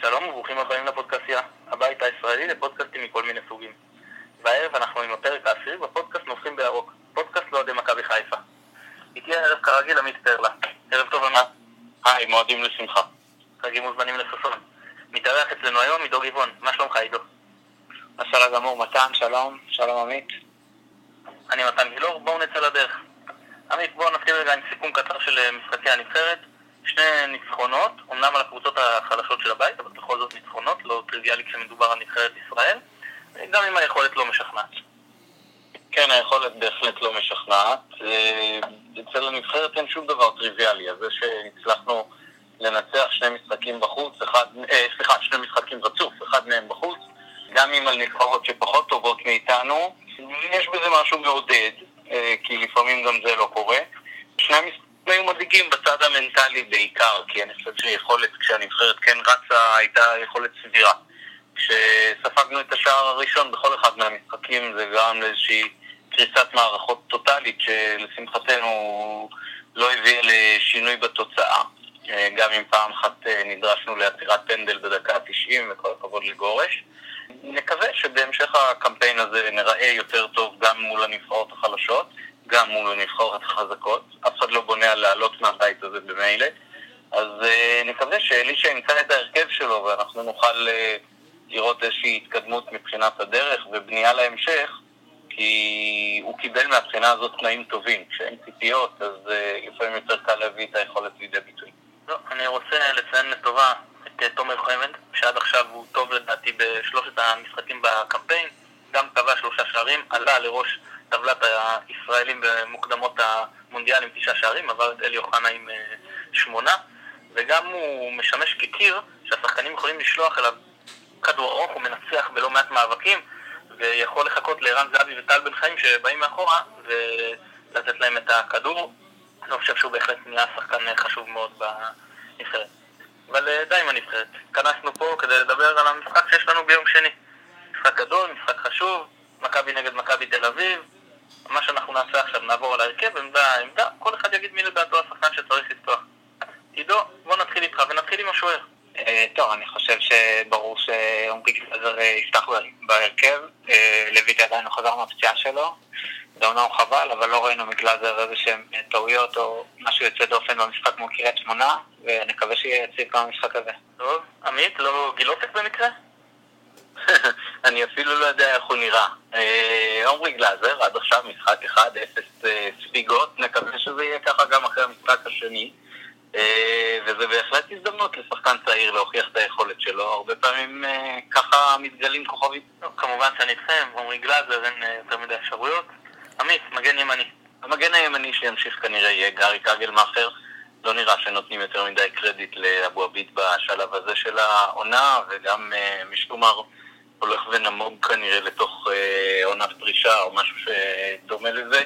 שלום וברוכים הבאים לפודקאסיה, הבית הישראלי לפודקאסטים מכל מיני סוגים. והערב אנחנו עם הפרק העשירי בפודקאסט נובחים בירוק, פודקאסט לאוהדי מכבי חיפה. איתי הערב כרגיל עמית פרלה. ערב טוב ענת. היי, מועדים לשמחה. חגים מוזמנים לששון. מתארח אצלנו היום עידו גבעון, מה שלומך עידו? בסדר גמור, מתן, שלום, שלום עמית. אני מתן גילאור, בואו נצא לדרך. עמית, בואו נתחיל רגע עם סיכום קצר של אה, משחקי הנבחרת. שני ניצחונות, אמנם על הקבוצות החלשות של הבית, אבל בכל זאת ניצחונות, לא טריוויאלי כשמדובר על נבחרת ישראל, גם אם היכולת לא משכנעת. כן, היכולת בהחלט לא משכנעת. אה, אצל הנבחרת אין שום דבר טריוויאלי, אז זה שהצלחנו לנצח שני משחקים בחוץ, אחד, אה, סליחה, שני משחקים רצוף, אחד מהם בחוץ, גם אם על נבחרות שפחות טובות מאיתנו, יש בזה משהו מעודד, אה, כי לפעמים גם זה לא קורה. שני המשחקים היו מדאיגים בצד המנטלי בעיקר, כי אני חושב שיכולת, כשהנבחרת כן רצה, הייתה יכולת סבירה. כשספגנו את השער הראשון בכל אחד מהמשחקים זה גרם לאיזושהי קריסת מערכות טוטאלית שלשמחתנו לא הביאה לשינוי בתוצאה. אה, גם אם פעם אחת אה, נדרשנו לעצירת פנדל בדקה ה-90 וכל הכבוד לגורש. נקווה שבהמשך הקמפיין הזה נראה יותר טוב גם מול הנבחרות החלשות. גם מול הנבחרות החזקות. אף אחד לא בונה על לעלות מהבית הזה במילא. אז uh, נקווה שאלישע ימצא את ההרכב שלו ואנחנו נוכל uh, לראות איזושהי התקדמות מבחינת הדרך ובנייה להמשך, כי הוא קיבל מהבחינה הזאת תנאים טובים. כשאין ציפיות, אז uh, לפעמים יותר קל להביא את היכולת לידי ביטוי. לא, אני רוצה לציין לטובה את תומר חמד, שעד עכשיו הוא טוב לדעתי בשלושת המשחקים בקמפיין, גם קבע שלושה שערים, עלה לראש טבלת הישראלים במוקדמות המונדיאל עם תשעה שערים, עבר את אלי אוחנה עם אה, שמונה, וגם הוא משמש כקיר שהשחקנים יכולים לשלוח אליו כדור ארוך, הוא מנצח בלא מעט מאבקים, ויכול לחכות לערן זהבי וטל בן חיים שבאים מאחורה ולתת להם את הכדור. אני חושב שהוא בהחלט נהיה שחקן חשוב מאוד בנבחרת. אבל אה, די עם הנבחרת. התכנסנו פה כדי לדבר על המשחק שיש לנו ביום שני. משחק גדול, משחק חשוב, מכבי נגד מכבי תל אביב, מה שאנחנו נעשה עכשיו, נעבור על ההרכב, עמדה, עמדה, כל אחד יגיד מי לדעתו השחקן שצריך לפתוח. עידו, בוא נתחיל איתך ונתחיל עם השוער. אה, טוב, אני חושב שברור שעומרי גלזר אה, יפתח בהרכב. אה, לויט עדיין לא חזר מהפציעה שלו. זה אומנם חבל, אבל לא ראינו מגלזר איזה שהם טעויות או משהו יוצא דופן במשחק מול קריית שמונה, ונקווה שיהיה יציב גם במשחק הזה. טוב, עמית, לא גילופת במקרה? אני אפילו לא יודע איך הוא נראה. אה, עומרי גלאזר, עד עכשיו משחק אחד, אפס אה, ספיגות, נקווה שזה יהיה ככה גם אחרי המשחק השני. אה, וזה בהחלט הזדמנות לשחקן צעיר להוכיח את היכולת שלו, הרבה פעמים ככה מתגלים כוכבים. כמובן שאני איתכם, עומרי גלאזר, אין יותר מדי אפשרויות. עמית, מגן ימני. המגן הימני שימשיך כנראה יהיה גארי קגלמאכר. לא נראה שנותנים יותר מדי קרדיט לאבו עביד בשלב הזה של העונה, וגם משומר הולך ונמוג כנראה לתוך אה, עונת פרישה או משהו שדומה לזה,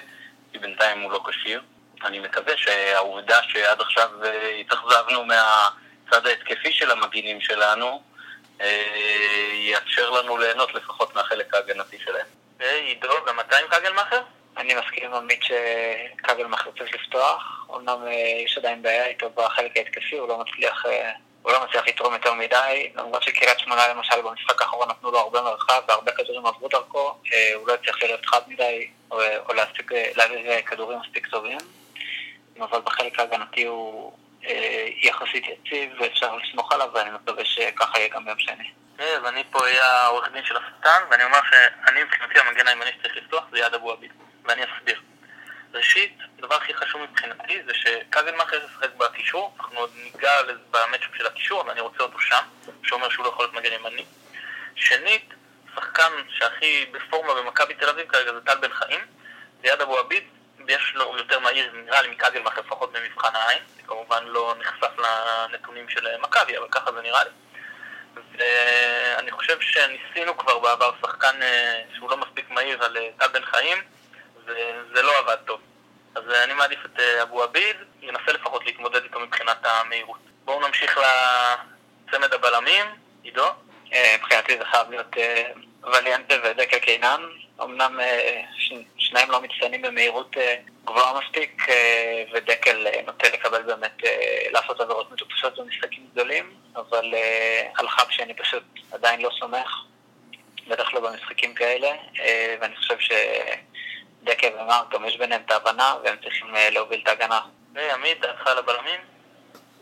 כי בינתיים הוא לא כשיר. אני מקווה שהעובדה שעד עכשיו אה, התאכזבנו מהצד ההתקפי של המגינים שלנו, אה, יאפשר לנו ליהנות לפחות מהחלק ההגנתי שלהם. עידו, גם אתה עם קגלמאכר? אני מסכים עם עמית שקגלמאכר צריך לפתוח, אמנם אה, יש עדיין בעיה איתו בחלק ההתקפי, הוא לא מצליח אה, הוא לא מצליח לתרום יותר מדי, למרות שקריית שמונה למשל במשחק האחרון נתנו לו הרבה מרחב והרבה כדורים עברו דרכו, אה, הוא לא הצליח להיות חד מדי או, או להספיק, להביא כדורים מספיק טובים, אבל בחלק ההגנתי הוא אה, יחסית יציב ואפשר לסמוך עליו ואני מקווה שככה יהיה גם ביום שני. אז אני פה אהיה העורך דין של השטן ואני אומר שאני מבחינתי המגן הימני שצריך לפתוח זה יד אבו עביד ואני אסביר. ראשית, הדבר הכי חשוב מבחינתי זה שקגלמאכר ישחק בקישור, אנחנו עוד ניגע במצ'אפ של הקישור, אבל אני רוצה אותו שם, שאומר שהוא לא יכול להיות מגן ימני. שנית, שחקן שהכי בפורמה במכבי תל אביב כרגע זה טל בן חיים, ליד אבו עביד, יש לו יותר מהיר, נראה לי מקגלמאכר לפחות במבחן העין, זה כמובן לא נחשף לנתונים של מכבי, אבל ככה זה נראה לי. ואני חושב שניסינו כבר בעבר שחקן אה, שהוא לא מספיק מהיר על אה, טל בן חיים, וזה לא עבד טוב. אז אה, אני מעדיף את אה, אבו עביד, ינסה לפחות להתמודד איתו מבחינת המהירות. בואו נמשיך לצמד הבלמים, עידו. אה, מבחינתי זה חייב להיות וליאנטה ודקה קינן. אמנם שני שניהם לא מצטיינים במהירות גבוהה מספיק, ודקל נוטה לקבל באמת, לעשות עבירות מטופשות במשחקים גדולים, אבל על חפשי אני פשוט עדיין לא סומך, בטח לא במשחקים כאלה, ואני חושב שדקל ומרק גם יש ביניהם את ההבנה, והם צריכים להוביל את ההגנה. ועמית, דעתך על הבלמים?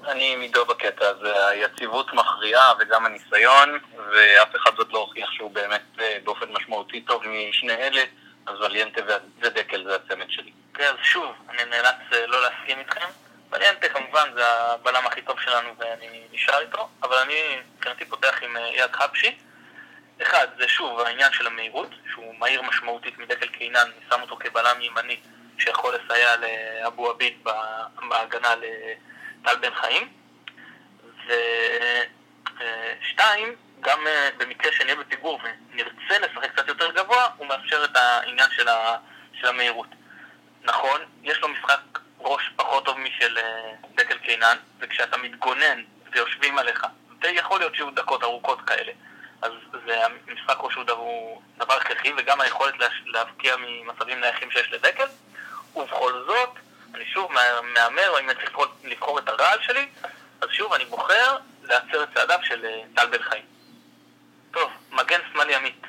אני מידו בקטע הזה, היציבות מכריעה וגם הניסיון, ואף אחד עוד לא הוכיח שהוא באמת אה, באופן משמעותי טוב משני אלה, אז וליאנטה ודקל זה הצמד שלי. כן, אז שוב, אני נאלץ אה, לא להסכים איתכם. וליאנטה כמובן זה הבלם הכי טוב שלנו ואני נשאר איתו, אבל אני מבחינתי פותח עם יד אה, חבשי. אחד, זה שוב העניין של המהירות, שהוא מהיר משמעותית מדקל קינן, שם אותו כבלם ימני שיכול לסייע לאבו עביד בהגנה טל בן חיים. ושתיים, גם אה, במקרה שנהיה בפיגור ונרצה לשחק קצת יותר גבוה, הוא מאפשר את העניין של, ה, של המהירות. נכון, יש לו משחק ראש פחות טוב משל אה, דקל קינן, וכשאתה מתגונן ויושבים עליך, ויכול להיות שיהיו דקות ארוכות כאלה, אז זה המשחק ראש הוא דבר, הכרחי, וגם היכולת להבקיע ממצבים נייחים שיש לדקל, ובכל זאת, אני שוב מהמר, אם אני צריך לבחור את הרעל שלי, אז שוב אני בוחר להצר את צעדיו של אה, טל בן חיים. טוב, מגן שמאלי עמית.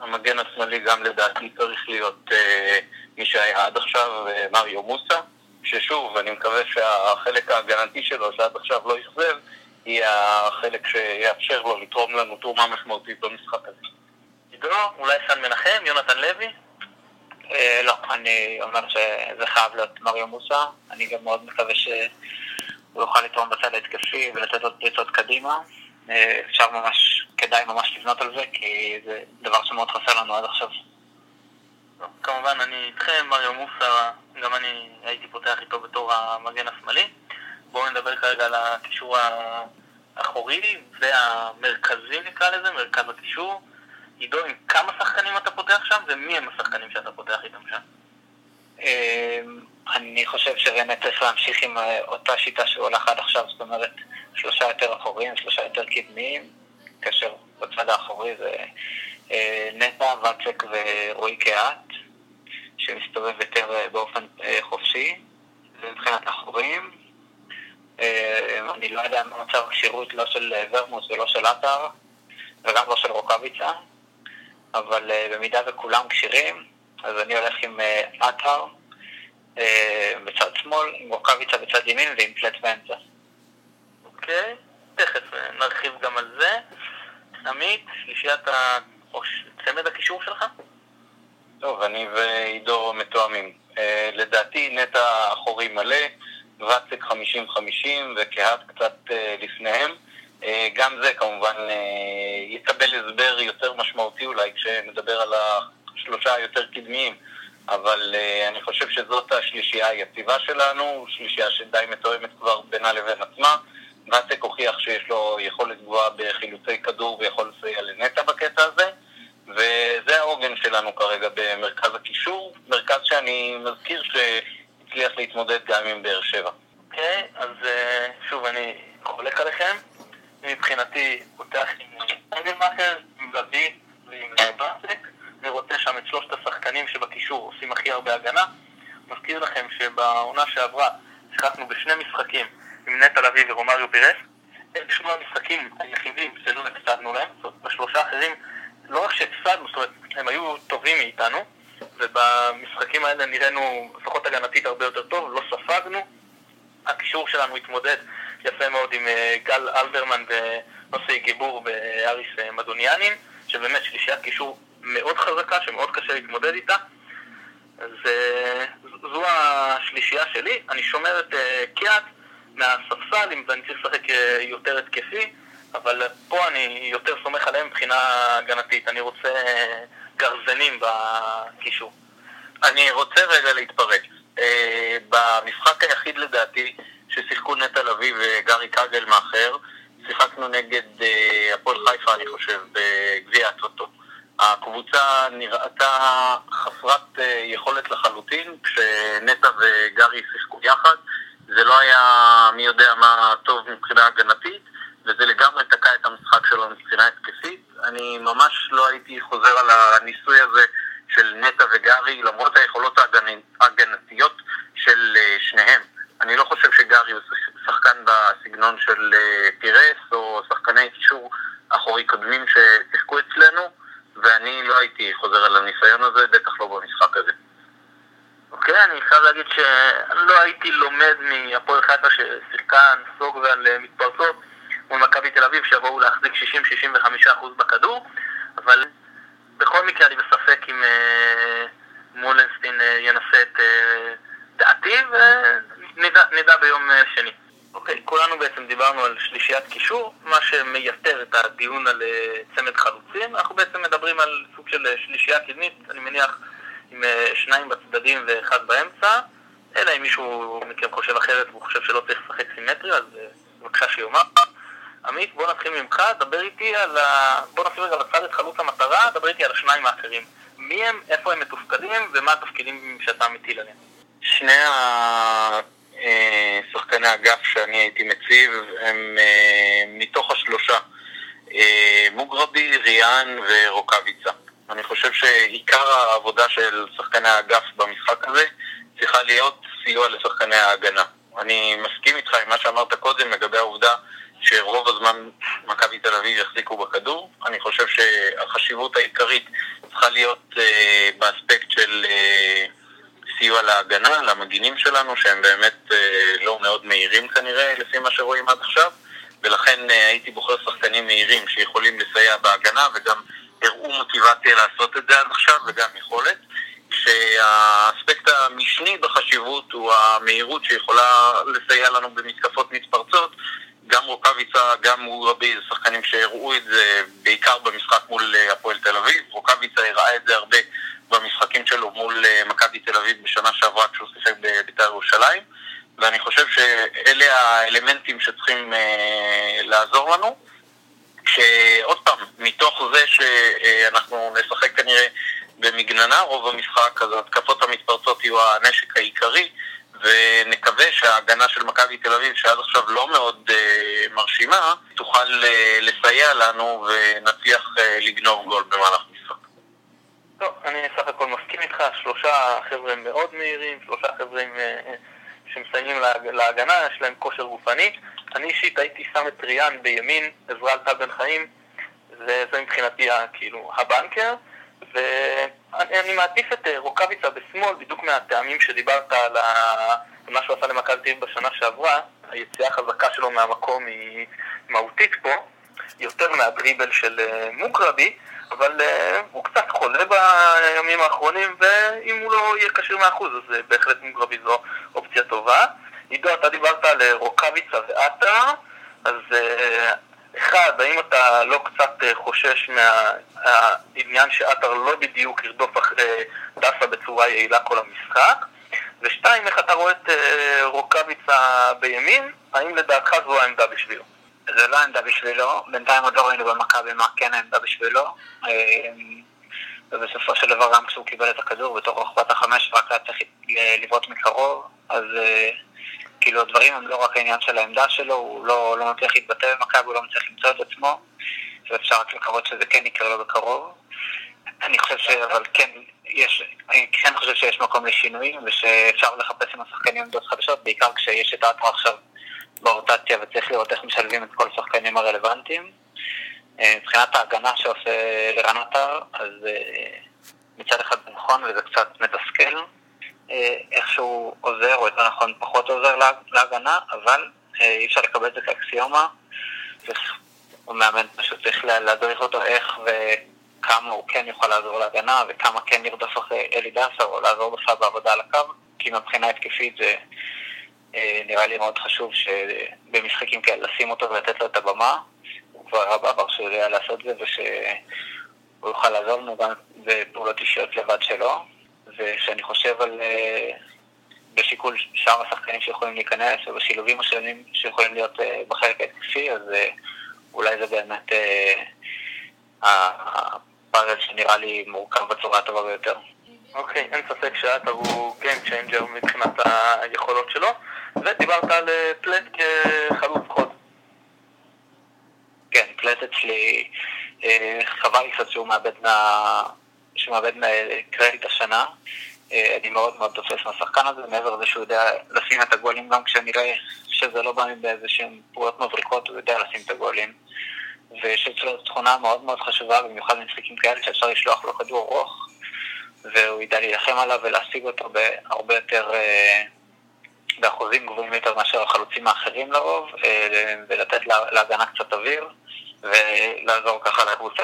המגן השמאלי גם לדעתי צריך להיות אה, מי שהיה עד עכשיו, אה, מריו מוסה, ששוב, אני מקווה שהחלק ההגנתי שלו, שעד עכשיו לא אכזב, יהיה החלק שיאפשר לו לתרום לנו תרומה משמעותית במשחק הזה. עידו, אולי סן מנחם, יונתן לוי? אה, לא, אני אומר שזה חייב להיות מריו מוסה. אני גם מאוד מקווה שהוא יוכל לתרום בצד ההתקפי ולתת עוד פריצות קדימה. אה, אפשר ממש, כדאי ממש לבנות על זה, כי זה דבר שמאוד חסר לנו עד עכשיו. כמובן, אני איתכם, מריו מוסה, גם אני הייתי פותח איתו בתור המגן השמאלי. בואו נדבר כרגע על הקישור האחורי והמרכזי נקרא לזה, מרכז הקישור. עידו, עם כמה שחקנים אתה פותח שם, ומי הם השחקנים שאתה פותח איתם שם? אמ, אני חושב שרנה צריך להמשיך עם אה, אותה שיטה שהוא הולך עד עכשיו, זאת אומרת, שלושה יותר אחוריים, שלושה יותר קדמיים, כאשר בצד האחורי זה אה, נטע, ואצק ורועי קהת, שמסתובב יותר אה, באופן חופשי, ומבחינת אחוריים, אני לא יודע מה מצב הכשירות לא של ורמוס ולא של עטר, וגם לא של רוקאביצה. אבל uh, במידה וכולם כשירים, אז אני הולך עם עטר בצד שמאל, עם רוקאביצה בצד ימין ועם פלט באמצע. אוקיי, תכף נרחיב גם על זה. עמית, שלישיית צמד הקישור שלך? טוב, אני ועידו מתואמים. Uh, לדעתי נטע אחורי מלא, ואצק 50-50 וקהת קצת uh, לפניהם. אה, גם זה כמובן אה, יקבל הסבר יותר משמעותי אולי כשנדבר על השלושה היותר קדמיים, אבל אה, אני חושב שזאת השלישייה היציבה שלנו, שלישייה שדי מתואמת כבר בינה לבין עצמה. ואצק הוכיח שיש לו יכולת גבוהה בחילוצי כדור ויכול לסייע לנטע בקטע הזה, וזה העוגן שלנו כרגע במרכז הקישור, מרכז שאני מזכיר שהצליח להתמודד גם עם באר שבע. אוקיי, okay, אז שוב אני חולק עליכם. מבחינתי פותח עם אנגלמאכר, עם דוד ועם באסק, ורוצה שם את שלושת השחקנים שבקישור עושים הכי הרבה הגנה. מזכיר לכם שבעונה שעברה שיחקנו בשני משחקים עם נטע לביא ורומריו פירס. אלה שני המשחקים היחידים שלא הפסדנו להם, בשלושה אחרים לא רק שהפסדנו, זאת אומרת, הם היו טובים מאיתנו, ובמשחקים האלה נראינו לפחות הגנתית הרבה יותר טוב, לא ספגנו. הקישור שלנו התמודד יפה מאוד עם אה, גל אלברמן ונוסי גיבור ואריס אה, מדוניאנים, שבאמת שלישיית קישור מאוד חזקה, שמאוד קשה להתמודד איתה. אז אה, זו השלישייה שלי. אני שומר את קיאט מהספסל, אם אני צריך לשחק יותר התקפי, אבל פה אני יותר סומך עליהם מבחינה הגנתית. אני רוצה גרזנים בקישור. אני רוצה רגע להתפרץ. במשחק היחיד לדעתי ששיחקו נטע לביא וגארי קאגל מאחר. שיחקנו נגד אה, הפועל חיפה, אני חושב, בגביע הטוטו. הקבוצה נראתה חסרת אה, יכולת לחלוטין, כשנטע וגארי שיחקו יחד. זה לא היה מי יודע מה טוב מבחינה הגנתית, וזה לגמרי תקע את המשחק שלו מבחינה התקפית. אני ממש לא הייתי חוזר על הניסוי הזה של נטע וגארי, למרות היכולות ההגנתיות של שניהם. אני לא חושב שגארי הוא שחקן בסגנון של פירס או שחקני קישור אחורי קודמים ששיחקו אצלנו, ואני לא הייתי חוזר על הניסיון הזה, בטח לא במשחק הזה. אוקיי, אני חייב להגיד שלא הייתי לומד מהפועל חיפה ששיחקה נסוג ועל אה, מתפרצות מול מכבי תל אביב שיבואו להחזיק 60-65% בכדור, אבל בכל מקרה אני בספק אם אה, מולנסטין אה, ינסה את דעתי ונדע ביום שני. אוקיי, כולנו בעצם דיברנו על שלישיית קישור, מה הדיון על צמד חלוצים. אנחנו בעצם מדברים על סוג של שלישייה קדמית, אני מניח עם אה, שניים בצדדים ואחד באמצע, אלא אם מישהו מכם חושב אחרת והוא חושב שלא צריך לשחק סימטרי, אז אה, בבקשה שיאמר. עמית, בוא נתחיל ממך, דבר איתי על ה... בוא נשים רגע בצד את חלוץ המטרה, דבר איתי על השניים האחרים. מי הם, איפה הם מתופקדים ומה התפקידים שאתה מטיל עליהם. שני השחקני אה, אגף שאני הייתי מציב הם מתוך השלושה, מוגרבי, ריאן ורוקאביצה. אני חושב שעיקר העבודה של שחקני האגף במשחק הזה צריכה להיות סיוע לשחקני ההגנה. אני מסכים איתך עם מה שאמרת קודם לגבי העובדה שרוב הזמן מכבי תל אביב יחזיקו בכדור. אני חושב שהחשיבות העיקרית צריכה להיות uh, באספקט של uh, סיוע להגנה, למגינים שלנו, שהם באמת uh, לא מאוד מהירים כנראה, לפי מה שרואים עד עכשיו, ולכן uh, הייתי בוחר שחקנים מהירים שיכולים לסייע בהגנה וגם הראו מוטיבציה לעשות את זה עד עכשיו וגם יכולת. כשהאספקט המשני בחשיבות הוא המהירות שיכולה לסייע לנו במתקפות מתפרצות. גם רוקאביצה, גם מורבי, זה שחקנים שהראו את זה בעיקר במשחק מול אה, הפועל תל אביב. רוקאביצה הראה את זה הרבה במשחקים שלו מול אה, מכבי תל אביב בשנה שעברה כשהוא שיחק בבית"ר ירושלים. ואני חושב שאלה האלמנטים שצריכים אה, לעזור לנו. שעוד פעם, מתוך זה שאנחנו נשחק כנראה במגננה רוב המשחק, אז ההתקפות המתפרצות יהיו הנשק העיקרי, ונקווה שההגנה של מכבי תל אביב, שעד עכשיו לא מאוד uh, מרשימה, תוכל uh, לסייע לנו ונצליח uh, לגנוב גול במהלך משחק. טוב, אני סך הכל מסכים איתך, שלושה חבר'ה מאוד מהירים, שלושה חבר'ה uh, שמסיימים להגנה, יש להם כושר גופני. אני אישית הייתי שם את ריאן בימין, עזרא טל בן חיים, וזה מבחינתי כאילו הבנקר, ואני מעדיף את אה, רוקאביצה בשמאל, בדיוק מהטעמים שדיברת על מה שהוא עשה למכבי תל בשנה שעברה, היציאה החזקה שלו מהמקום היא מהותית פה, יותר מהדריבל של אה, מוקרבי, אבל uh, הוא קצת חולה בימים האחרונים, ואם הוא לא יהיה כשיר מהאחוז, אז בהחלט מוגרבי זו אופציה טובה. עידו, אתה דיברת על אה, רוקאביצה ועטר, אז אה, אחד, האם אתה לא קצת אה, חושש מהעניין שעטר לא בדיוק ירדוף אחרי דסה בצורה יעילה כל המשחק? ושתיים, איך אתה רואה את רוקאביצה בימין? האם לדעתך זו העמדה בשבילו? זה לא העמדה בשבילו, בינתיים עוד לא ראינו במכבי מה כן העמדה בשבילו. ובסופו של דבר גם כשהוא קיבל את הכדור בתוך רחבת החמש רק היה צריך לבעוט מקרוב, אז כאילו הדברים הם לא רק העניין של העמדה שלו, הוא לא, לא מצליח להתבטא במכבי, הוא לא מצליח למצוא את עצמו, ואפשר רק לקוות שזה כן יקרה לו בקרוב. אני חושב ש... אבל כן, יש, אני כן חושב שיש מקום לשינויים, ושאפשר לחפש עם השחקנים עמדות חדשות, בעיקר כשיש את האטרה עכשיו ברוטציה, וצריך לראות איך משלבים את כל השחקנים הרלוונטיים. אה, מבחינת ההגנה שעושה לרן עטר, אז אה, מצד אחד זה נכון וזה קצת מתסכל. אה, איכשהו עוזר, או יותר נכון פחות עוזר להגנה, אבל אי אפשר לקבל את זה כאקסיומה. הוא מאמן פשוט צריך להדריך אותו איך וכמה הוא כן יוכל לעזור להגנה, וכמה כן ירדוף אחרי אלי דסה, או לעזור בכלל בעבודה על הקו, כי מבחינה התקפית זה אה, נראה לי מאוד חשוב שבמשחקים כאלה לשים אותו ולתת לו את הבמה. כבר ראה בעבר שהוא יודע לעשות זה, ושהוא יוכל לעזור לנו גם בפעולות אישיות לבד שלו. וכשאני חושב על... אה, בשיקול שאר השחקנים שיכולים להיכנס, ובשילובים השונים שיכולים להיות אה, בחלק ההתקפי, אז אה, אולי זה באמת הפאזל שנראה לי מורכב בצורה הטובה ביותר. אוקיי, אין ספק שעטר הוא Game Changer מבחינת היכולות שלו, ודיברת על פלט כחלוץ חוד. כן, פלט אצלי, חבל לי קצת שהוא מאבד מה... שהוא מאבד קרדיט השנה. אני מאוד מאוד תופס מהשחקן הזה, מעבר לזה שהוא יודע לשים את הגולים גם כשנראה שזה לא בא באיזשהן פעולות מבריקות, הוא יודע לשים את הגולים. ויש אצלו תכונה מאוד מאוד חשובה, במיוחד במשחקים כאלה שאפשר לשלוח לו כדור ארוך, והוא ידע להילחם עליו ולהשיג אותו בהרבה יותר, אה, באחוזים גבוהים יותר מאשר החלוצים האחרים לרוב, אה, ולתת להגנה קצת אוויר, ולעזור ככה לקבוצה.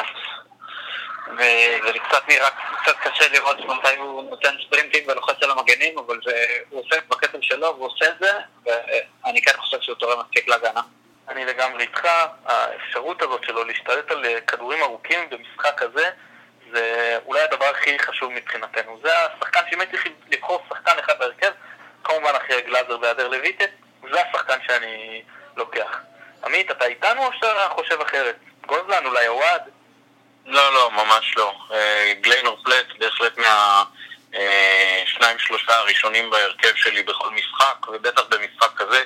וזה קצת נראה קצת קשה לראות מתי הוא נותן ספרינטים ולוחץ על המגנים, אבל זה, הוא עושה בקטע שלו והוא עושה את זה, ואני כן חושב שהוא תורם מספיק להגנה. אני לגמרי איתך, האפשרות הזאת שלו להשתלט על אה, כדורים ארוכים במשחק כזה, זה אולי הדבר הכי חשוב מבחינתנו. זה השחקן שאם הייתי לבחור שחקן אחד בהרכב, כמובן אחרי גלאזר והדר לויטה, זה השחקן שאני לוקח. עמית, אתה איתנו או שאתה חושב אחרת? גוזלן, אולי אוהד? לא, לא, ממש לא. אה, גליינור פלט בהחלט מהשניים אה, הראשונים בהרכב שלי בכל משחק, ובטח במשחק כזה.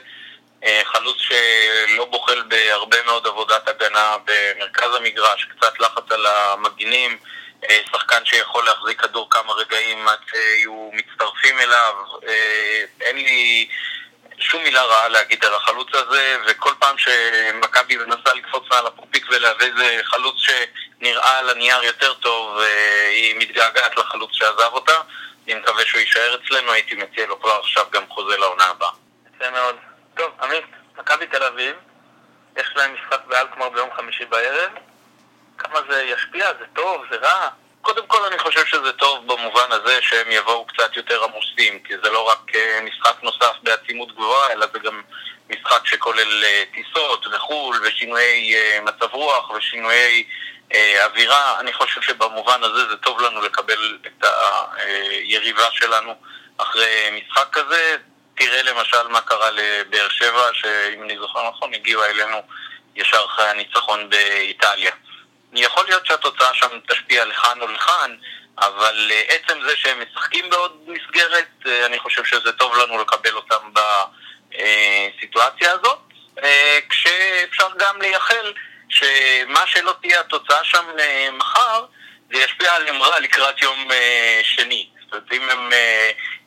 אה, חלוץ שלא בוחל בהרבה מאוד עבודת הגנה במרכז המגרש, קצת לחץ על המגינים, שחקן שיכול להחזיק כדור כמה רגעים עד שיהיו מצטרפים אליו. אין לי שום מילה רעה להגיד על החלוץ הזה, וכל פעם שמכבי מנסה לקפוץ מעל הפופיק ולהביא איזה חלוץ שנראה על הנייר יותר טוב, היא מתגעגעת לחלוץ שעזב אותה. אני מקווה שהוא יישאר אצלנו, הייתי מציע לו כבר עכשיו גם חוזה לעונה הבאה. יפה מאוד. טוב, עמית, מכבי תל אביב, יש להם משחק באלקמר ביום חמישי בערב. כמה זה ישפיע? זה טוב? זה רע? קודם כל אני חושב שזה טוב במובן הזה שהם יבואו קצת יותר עמוסים, כי זה לא רק אה, משחק נוסף בעצימות גבוהה, אלא זה גם משחק שכולל אה, טיסות וחו"ל ושינויי אה, מצב רוח ושינויי אווירה. אני חושב שבמובן הזה זה טוב לנו לקבל את היריבה שלנו אחרי משחק כזה. תראה למשל מה קרה לבאר שבע, שאם אני זוכר נכון, הגיעו אלינו ישר אחרי הניצחון באיטליה. יכול להיות שהתוצאה שם תשפיע לכאן או לכאן, אבל uh, עצם זה שהם משחקים בעוד מסגרת, uh, אני חושב שזה טוב לנו לקבל אותם בסיטואציה הזאת, uh, כשאפשר גם לייחל שמה שלא תהיה התוצאה שם מחר, זה ישפיע על אמרה לקראת יום שני. זאת אומרת, אם הם...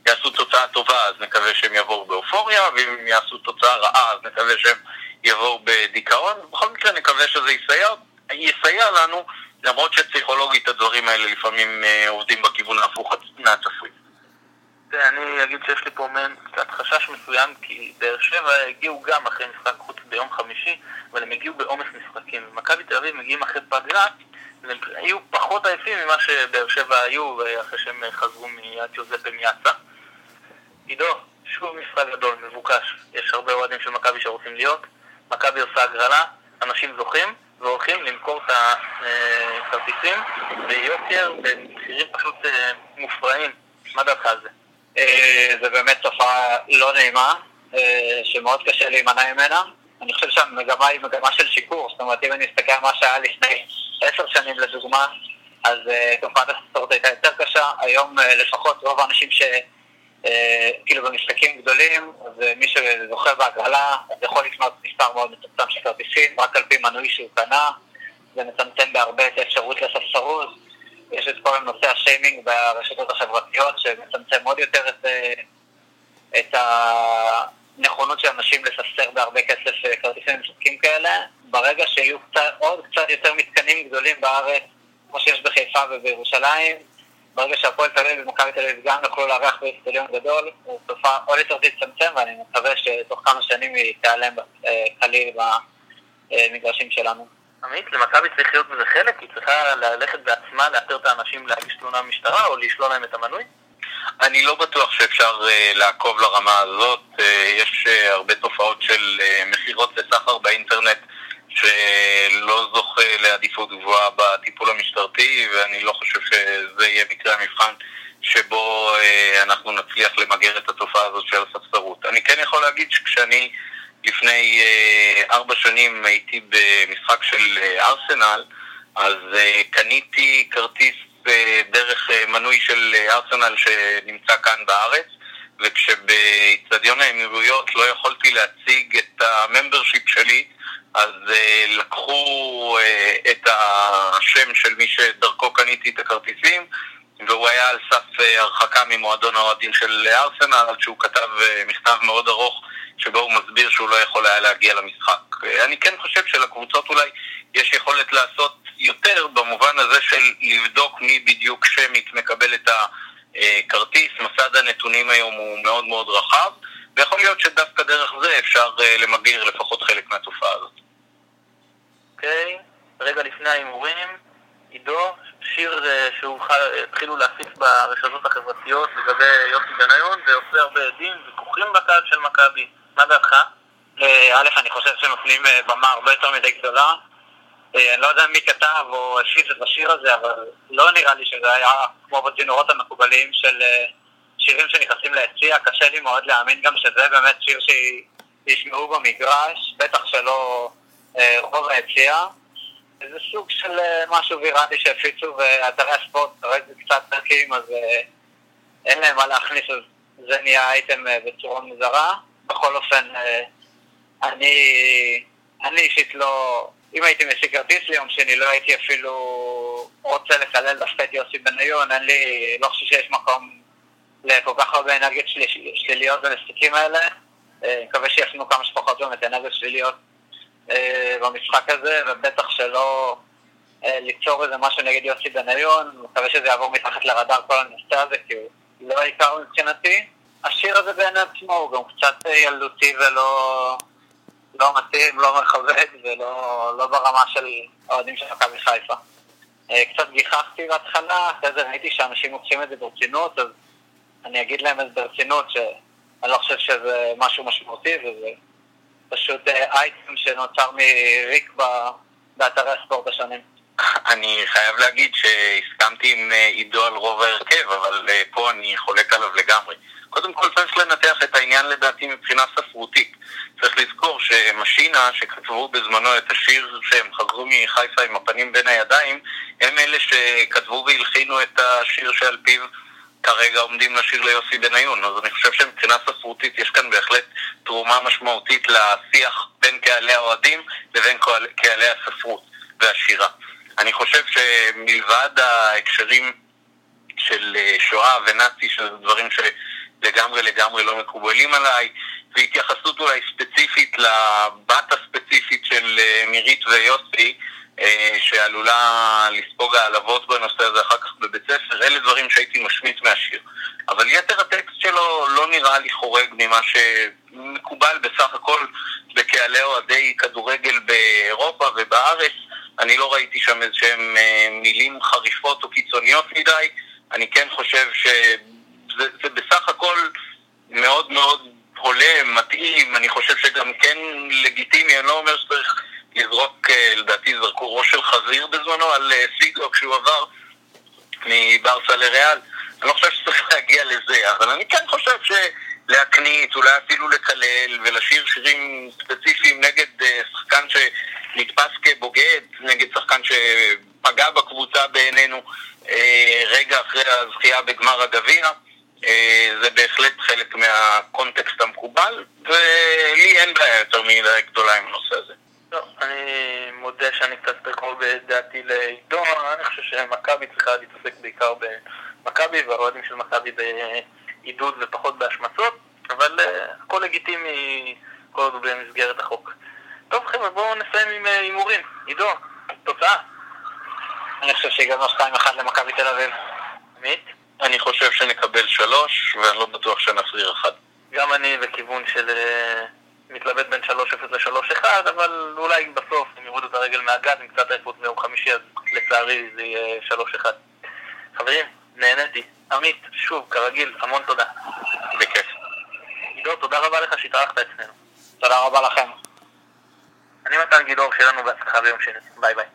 יעשו תוצאה טובה אז נקווה שהם יבואו באופוריה, ואם הם יעשו תוצאה רעה אז נקווה שהם יבואו בדיכאון. בכל מקרה נקווה שזה יסייע, יסייע לנו, למרות שפסיכולוגית הדברים האלה לפעמים אה, עובדים בכיוון ההפוך מהצפוי. אני אגיד שיש לי פה מעין קצת חשש מסוים, כי באר שבע הגיעו גם אחרי משחק חוץ ביום חמישי, אבל הם הגיעו בעומס משחקים. מכבי תל אביב מגיעים אחרי פגרה, והם היו פחות עייפים ממה שבאר שבע היו אחרי שהם חזרו מיד יוזפה מיאצה. עידו, שוב משחק גדול, מבוקש. יש הרבה אוהדים של מכבי שרוצים להיות. מכבי עושה הגרלה, אנשים זוכים, והולכים למכור את הכרטיסים ביוקר, במחירים פשוט אה, מופרעים. מה דעתך על זה? אה, זה באמת תופעה לא נעימה, אה, שמאוד קשה להימנע ממנה. אני חושב שהמגמה היא מגמה של שיפור, זאת אומרת אם אני אסתכל על מה שהיה לפני עשר שנים לדוגמה, אז תופעת הספורט הייתה יותר קשה, היום לפחות רוב האנשים ש... אה, כאילו במשחקים גדולים, אז מי שזוכה בהגרלה, אז יכול לקנות מספר מאוד מצומצם של כרטיסים, רק על פי מנוי שהוא קנה, זה מצמצם בהרבה את האפשרות לספסרות. יש את כל נושא השיימינג ברשתות החברתיות, שמצמצם עוד יותר את, אה, את הנכונות של אנשים לספסר בהרבה כסף אה, כרטיסים למשחקים כאלה. ברגע שיהיו קצת, עוד קצת יותר מתקנים גדולים בארץ, כמו שיש בחיפה ובירושלים, ברגע שהפועל תל אביב ומכבי תל אביב גם יוכלו לארח באצטדיון גדול, התופעה עוד יותר תצטמצם ואני מקווה שתוך כמה שנים היא תיעלם כליל במגרשים שלנו. עמית, למכבי צריך להיות בזה חלק? היא צריכה ללכת בעצמה לאתר את האנשים להגיש תלונה במשטרה או לשלול להם את המנוי? אני לא בטוח שאפשר uh, לעקוב לרמה הזאת. Uh, יש uh, הרבה תופעות של uh, מכירות לסחר באינטרנט שלא זוכה לעדיפות גבוהה בטיפול המשטרתי, ואני לא חושב שזה יהיה מקרה המבחן שבו אה, אנחנו נצליח למגר את התופעה הזאת של הספסרות. אני כן יכול להגיד שכשאני לפני אה, ארבע שנים הייתי במשחק של אה, ארסנל, אז קניתי כרטיס דרך מנוי של ארסנל שנמצא כאן בארץ, וכשבאיצטדיון האמירויות לא יכולתי להציג את הממברשיפ שלי, אז uh, לקחו uh, את השם של מי שדרכו קניתי את הכרטיסים והוא היה על סף הרחקה ממועדון האוהדים של ארסנל, עד שהוא כתב מכתב מאוד ארוך שבו הוא מסביר שהוא לא יכול היה להגיע למשחק. אני כן חושב שלקבוצות אולי יש יכולת לעשות יותר במובן הזה של לבדוק מי בדיוק שמית מקבל את הכרטיס. מסד הנתונים היום הוא מאוד מאוד רחב, ויכול להיות שדווקא דרך זה אפשר למגר לפחות חלק מהתופעה הזאת. אוקיי, okay. רגע לפני ההימורים, עידו, שיר שהתחילו להפיץ ברשתות החברתיות לגבי יוסי בניון, ועושה הרבה עדים וכוכים בקהל של מכבי. מה דעתך? אה, א', אני חושב שנותנים אה, במה הרבה יותר מדי גדולה. אה, אני לא יודע מי כתב או הפיץ את השיר הזה, אבל לא נראה לי שזה היה כמו בצינורות המקובלים של שירים שנכנסים ליציע. קשה לי מאוד להאמין גם שזה באמת שיר שישמעו במגרש, בטח שלא רוב היציע. זה סוג של משהו ויראלי שהפיצו, ואתרי הספורט כרגע קצת דקים, אז אין להם מה להכניס, אז זה נהיה אייטם בצורה מוזרה. בכל אופן, אה, אני, אני אישית לא... אם הייתי משיג כרטיס ליום שני, לא הייתי אפילו רוצה לקלל דווקא את יוסי בניון, אין לי... לא חושב שיש מקום לכל כך הרבה אנרגיות של, שליליות במשחקים האלה. אה, מקווה שיפנו כמה שפחות באמת אנרגיות שליליות אה, במשחק הזה, ובטח שלא ליצור איזה משהו נגד יוסי בניון. מקווה שזה יעבור מתחת לרדאר כל הנושא הזה, כי הוא לא העיקר מבחינתי. השיר הזה בעיני עצמו הוא גם קצת ילדותי ולא לא מתאים, לא מכבד ולא לא ברמה של האוהדים של מכבי חיפה. אה, קצת גיחכתי בהתחלה, אחרי זה ראיתי שאנשים לוקחים את זה ברצינות, אז אני אגיד להם את ברצינות, שאני לא חושב שזה משהו משמעותי, וזה פשוט אה, אייטם שנוצר מריק באתרי הספורט השונים. אני חייב להגיד שהסכמתי עם אה, עידו על רוב ההרכב, אבל פה אני חולק עליו לגמרי. קודם כל צריך לנתח את העניין לדעתי מבחינה ספרותית. צריך לזכור שמשינה, שכתבו בזמנו את השיר שהם חזרו מחיפה עם הפנים בין הידיים, הם אלה שכתבו והלחינו את השיר שעל פיו כרגע עומדים לשיר ליוסי בניון. אז אני חושב שמבחינה ספרותית יש כאן בהחלט תרומה משמעותית לשיח בין קהלי האוהדים לבין קהלי הספרות והשירה. אני חושב שמלבד ההקשרים של שואה ונאצי, שזה דברים ש... לגמרי לא מקובלים עליי, והתייחסות אולי ספציפית לבת הספציפית של אה, מירית ויוסי, אה, שעלולה לספוג העלבות בנושא הזה אחר כך בבית ספר, אלה דברים שהייתי משמיט מהשיר. אבל יתר הטקסט שלו לא נראה לי חורג ממה שמקובל בסך הכל בקהלי אוהדי כדורגל באירופה ובארץ. אני לא ראיתי שם איזשהם אה, מילים חריפות או קיצוניות מדי. אני כן חושב ש... זה, זה בסך הכל מאוד מאוד הולם, מתאים, אני חושב שגם כן לגיטימי, אני לא אומר שצריך לזרוק, אה, לדעתי זרקו ראש של חזיר בזמנו על אה, סיגו כשהוא עבר מברסה לריאל, אני לא חושב שצריך להגיע לזה, אבל אני כן חושב שלהקנית, אולי אפילו לקלל ולשיר שירים ספציפיים נגד אה, שחקן שנתפס כבוגד, נגד שחקן שפגע בקבוצה בעינינו רגע אחרי הזכייה בגמר הגביע. אה, זה בהחלט חלק מהקונטקסט המקובל, ולי אין בעיה יותר מדי גדולה עם הנושא הזה. לא, אני מודה שאני קצת קרוב בדעתי לעידו, אני חושב שמכבי צריכה להתעסק בעיקר במכבי, והאוהדים של מכבי בעידוד ופחות בהשמצות, אבל אה, הכל לגיטימי כל עוד הוא במסגרת החוק. טוב חבר'ה, בואו נסיים עם אה, הימורים. עידו, תוצאה. אני חושב שהגענו 2-1 למכבי תל אביב. עמית? אני חושב שנקבל שלוש, ואני לא בטוח שנחזיר אחד. גם אני בכיוון של uh, מתלבט בין שלוש אפס לשלוש אחד, אבל אולי בסוף הם יורידו את הרגל מהגז עם קצת עייפות מיום חמישי, אז לצערי זה יהיה שלוש אחד. חברים, נהניתי. עמית, שוב, כרגיל, המון תודה. בכיף. עידו, תודה רבה לך שהתארחת אצלנו. תודה רבה לכם. אני מתן גילאור, שיהיה לנו בהצלחה ביום שני. ביי ביי.